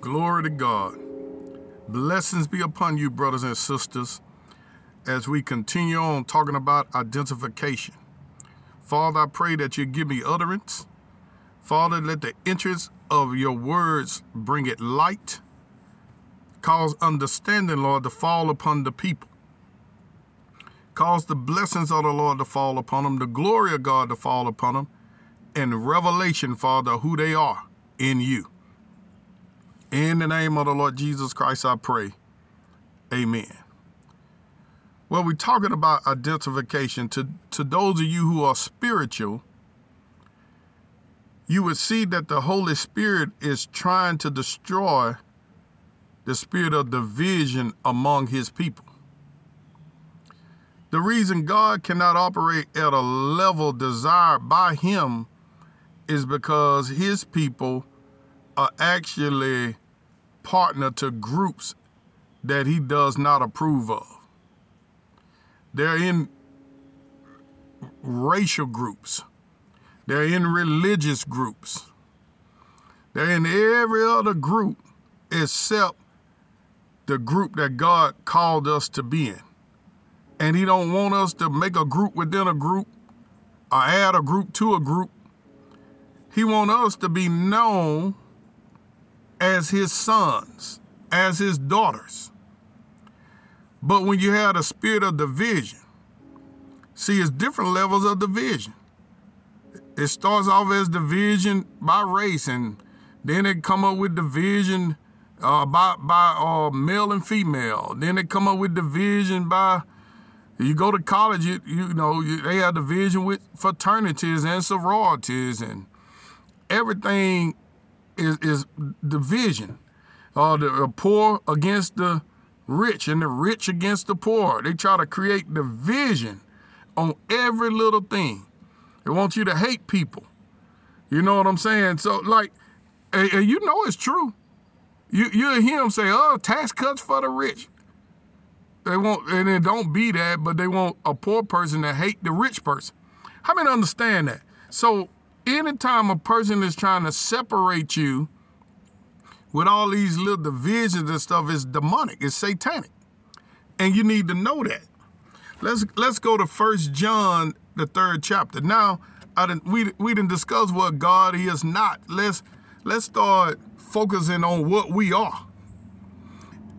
Glory to God. Blessings be upon you, brothers and sisters, as we continue on talking about identification. Father, I pray that you give me utterance. Father, let the entrance of your words bring it light. Cause understanding, Lord, to fall upon the people. Cause the blessings of the Lord to fall upon them, the glory of God to fall upon them, and revelation, Father, who they are in you. In the name of the Lord Jesus Christ, I pray. Amen. Well, we're talking about identification. To, to those of you who are spiritual, you would see that the Holy Spirit is trying to destroy the spirit of division among his people. The reason God cannot operate at a level desired by him is because his people are actually partner to groups that he does not approve of. They're in racial groups. They're in religious groups. They're in every other group except the group that God called us to be in. And he don't want us to make a group within a group or add a group to a group. He want us to be known as his sons, as his daughters. But when you have the spirit of division, see, it's different levels of division. It starts off as division by race, and then it come up with division uh, by by uh, male and female. Then it come up with division by you go to college, you, you know you, they have division with fraternities and sororities, and everything is is division. Uh, the poor against the rich, and the rich against the poor. They try to create division on every little thing. They want you to hate people. You know what I'm saying? So, like, and you know it's true. You you hear them say, "Oh, tax cuts for the rich." They want, and it don't be that, but they want a poor person to hate the rich person. How many understand that? So, anytime a person is trying to separate you with all these little divisions and stuff, it's demonic, it's satanic, and you need to know that. Let's let's go to First John, the third chapter. Now, I didn't we we didn't discuss what God is not. Let's let's start focusing on what we are.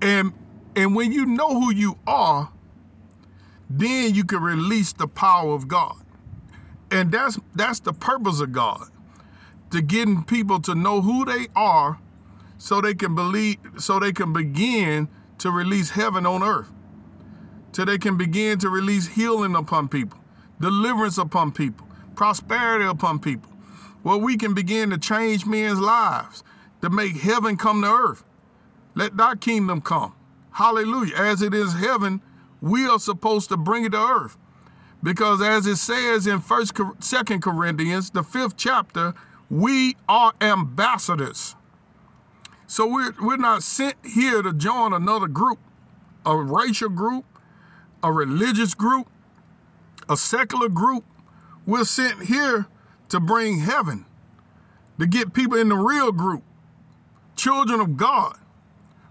And and when you know who you are, then you can release the power of God. And that's that's the purpose of God. To getting people to know who they are so they can believe so they can begin to release heaven on earth. So they can begin to release healing upon people, deliverance upon people, prosperity upon people. Where we can begin to change men's lives to make heaven come to earth. Let thy kingdom come. Hallelujah. As it is heaven, we are supposed to bring it to earth. Because as it says in First, Second Corinthians, the fifth chapter, we are ambassadors. So we're we're not sent here to join another group, a racial group, a religious group, a secular group. We're sent here to bring heaven, to get people in the real group, children of God,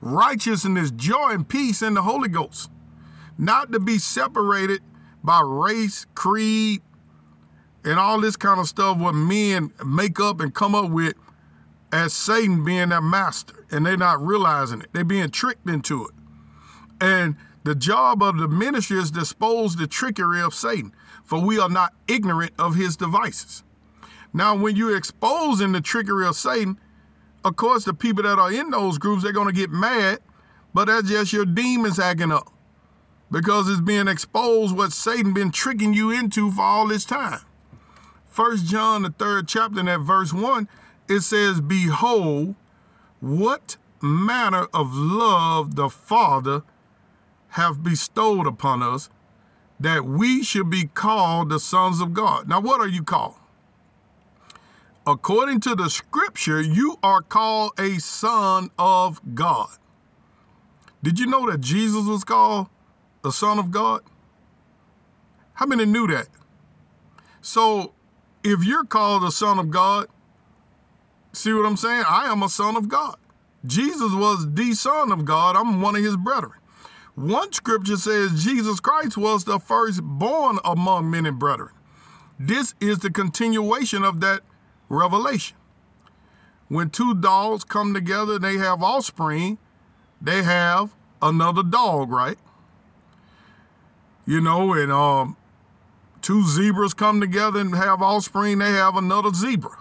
righteousness, joy, and peace in the Holy Ghost, not to be separated by race, creed, and all this kind of stuff what men make up and come up with as Satan being their master, and they're not realizing it. They're being tricked into it. And the job of the ministry is to expose the trickery of Satan, for we are not ignorant of his devices. Now, when you're exposing the trickery of Satan, of course, the people that are in those groups, they're going to get mad, but that's just your demons acting up because it's being exposed what Satan been tricking you into for all this time. First John, the third chapter, in that verse one, it says, Behold, what manner of love the Father have bestowed upon us that we should be called the sons of God. Now, what are you called? According to the scripture, you are called a son of God. Did you know that Jesus was called the son of God? How many knew that? So, if you're called a son of God, see what I'm saying? I am a son of God. Jesus was the Son of God. I'm one of his brethren. One scripture says Jesus Christ was the firstborn among many brethren. This is the continuation of that revelation. When two dogs come together they have offspring, they have another dog, right? You know, and um, two zebras come together and have offspring, they have another zebra.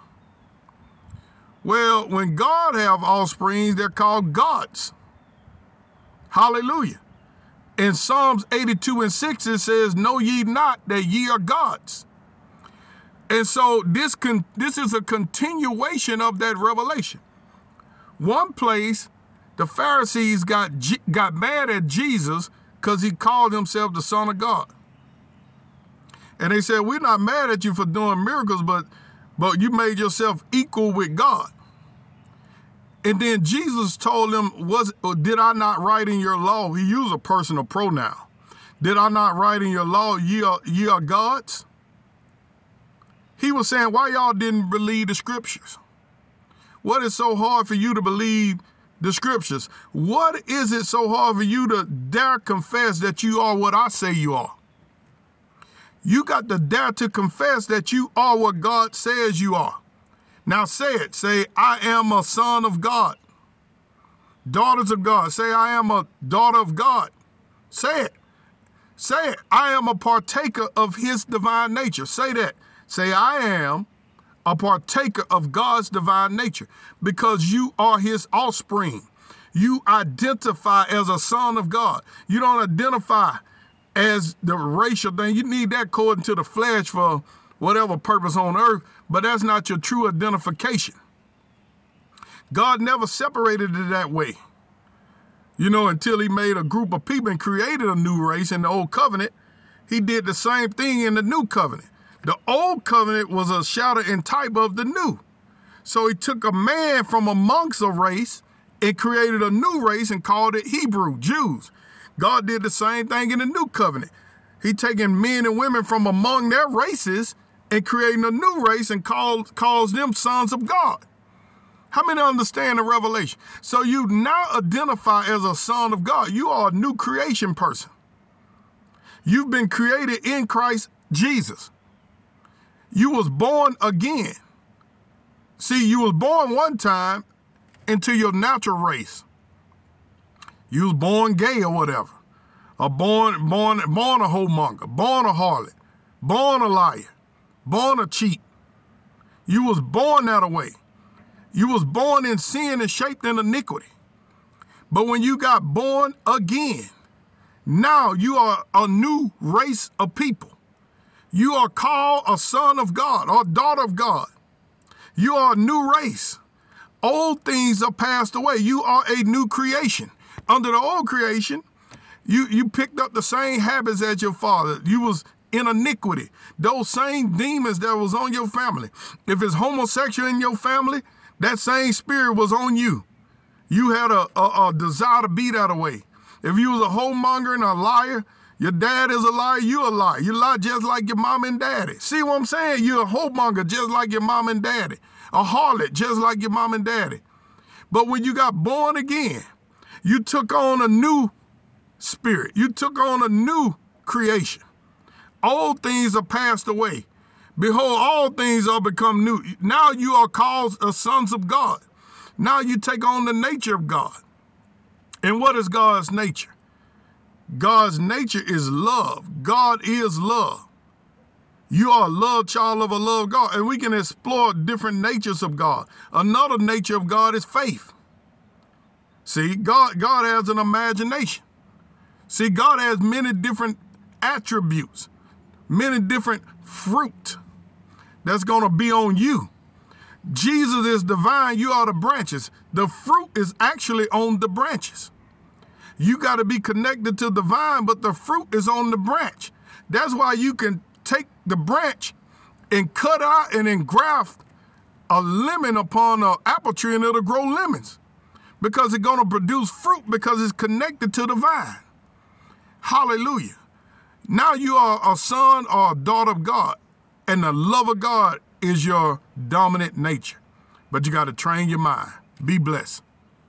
Well, when God have offspring, they're called gods. Hallelujah. In Psalms 82 and 6, it says, Know ye not that ye are gods. And so this con- this is a continuation of that revelation. One place, the Pharisees got G- got mad at Jesus because he called himself the Son of God. And they said, We're not mad at you for doing miracles, but but you made yourself equal with God. And then Jesus told them, Was did I not write in your law? He used a personal pronoun. Did I not write in your law, ye are, ye are gods? He was saying, Why y'all didn't believe the scriptures? What is so hard for you to believe the scriptures? What is it so hard for you to dare confess that you are what I say you are? You got to dare to confess that you are what God says you are. Now say it. Say, I am a son of God. Daughters of God. Say, I am a daughter of God. Say it. Say it. I am a partaker of his divine nature. Say that. Say, I am a partaker of God's divine nature because you are his offspring. You identify as a son of God. You don't identify as the racial thing. You need that according to the flesh for whatever purpose on earth, but that's not your true identification. God never separated it that way. You know, until he made a group of people and created a new race in the old covenant, he did the same thing in the new covenant. The old covenant was a shadow and type of the new. So he took a man from amongst a race and created a new race and called it Hebrew, Jews. God did the same thing in the new covenant. He taking men and women from among their races and creating a new race and called calls them sons of God. How many understand the revelation? So you now identify as a son of God. You are a new creation person. You've been created in Christ Jesus. You was born again. See, you was born one time into your natural race. You was born gay or whatever. Or born, born, born a whoremonger, born a harlot, born a liar, born a cheat. You was born that way. You was born in sin and shaped in iniquity. But when you got born again, now you are a new race of people. You are called a son of God or daughter of God. You are a new race. Old things are passed away. You are a new creation. Under the old creation, you, you picked up the same habits as your father. You was in iniquity. Those same demons that was on your family. If it's homosexual in your family, that same spirit was on you. You had a, a, a desire to be that way. If you was a whoremonger and a liar, your dad is a liar, you a liar. You lie just like your mom and daddy. See what I'm saying? You're a whoremonger just like your mom and daddy. A harlot just like your mom and daddy. But when you got born again, you took on a new spirit. You took on a new creation. Old things are passed away. Behold, all things are become new. Now you are called sons of God. Now you take on the nature of God. And what is God's nature? God's nature is love. God is love. You are a love child of a love God. And we can explore different natures of God. Another nature of God is faith. See, God, God has an imagination. See, God has many different attributes, many different fruit that's going to be on you. Jesus is divine, you are the branches. The fruit is actually on the branches. You got to be connected to the vine, but the fruit is on the branch. That's why you can take the branch and cut out and engraft a lemon upon an apple tree and it'll grow lemons because it's going to produce fruit because it's connected to the vine. Hallelujah. Now you are a son or a daughter of God, and the love of God is your dominant nature. But you got to train your mind. Be blessed.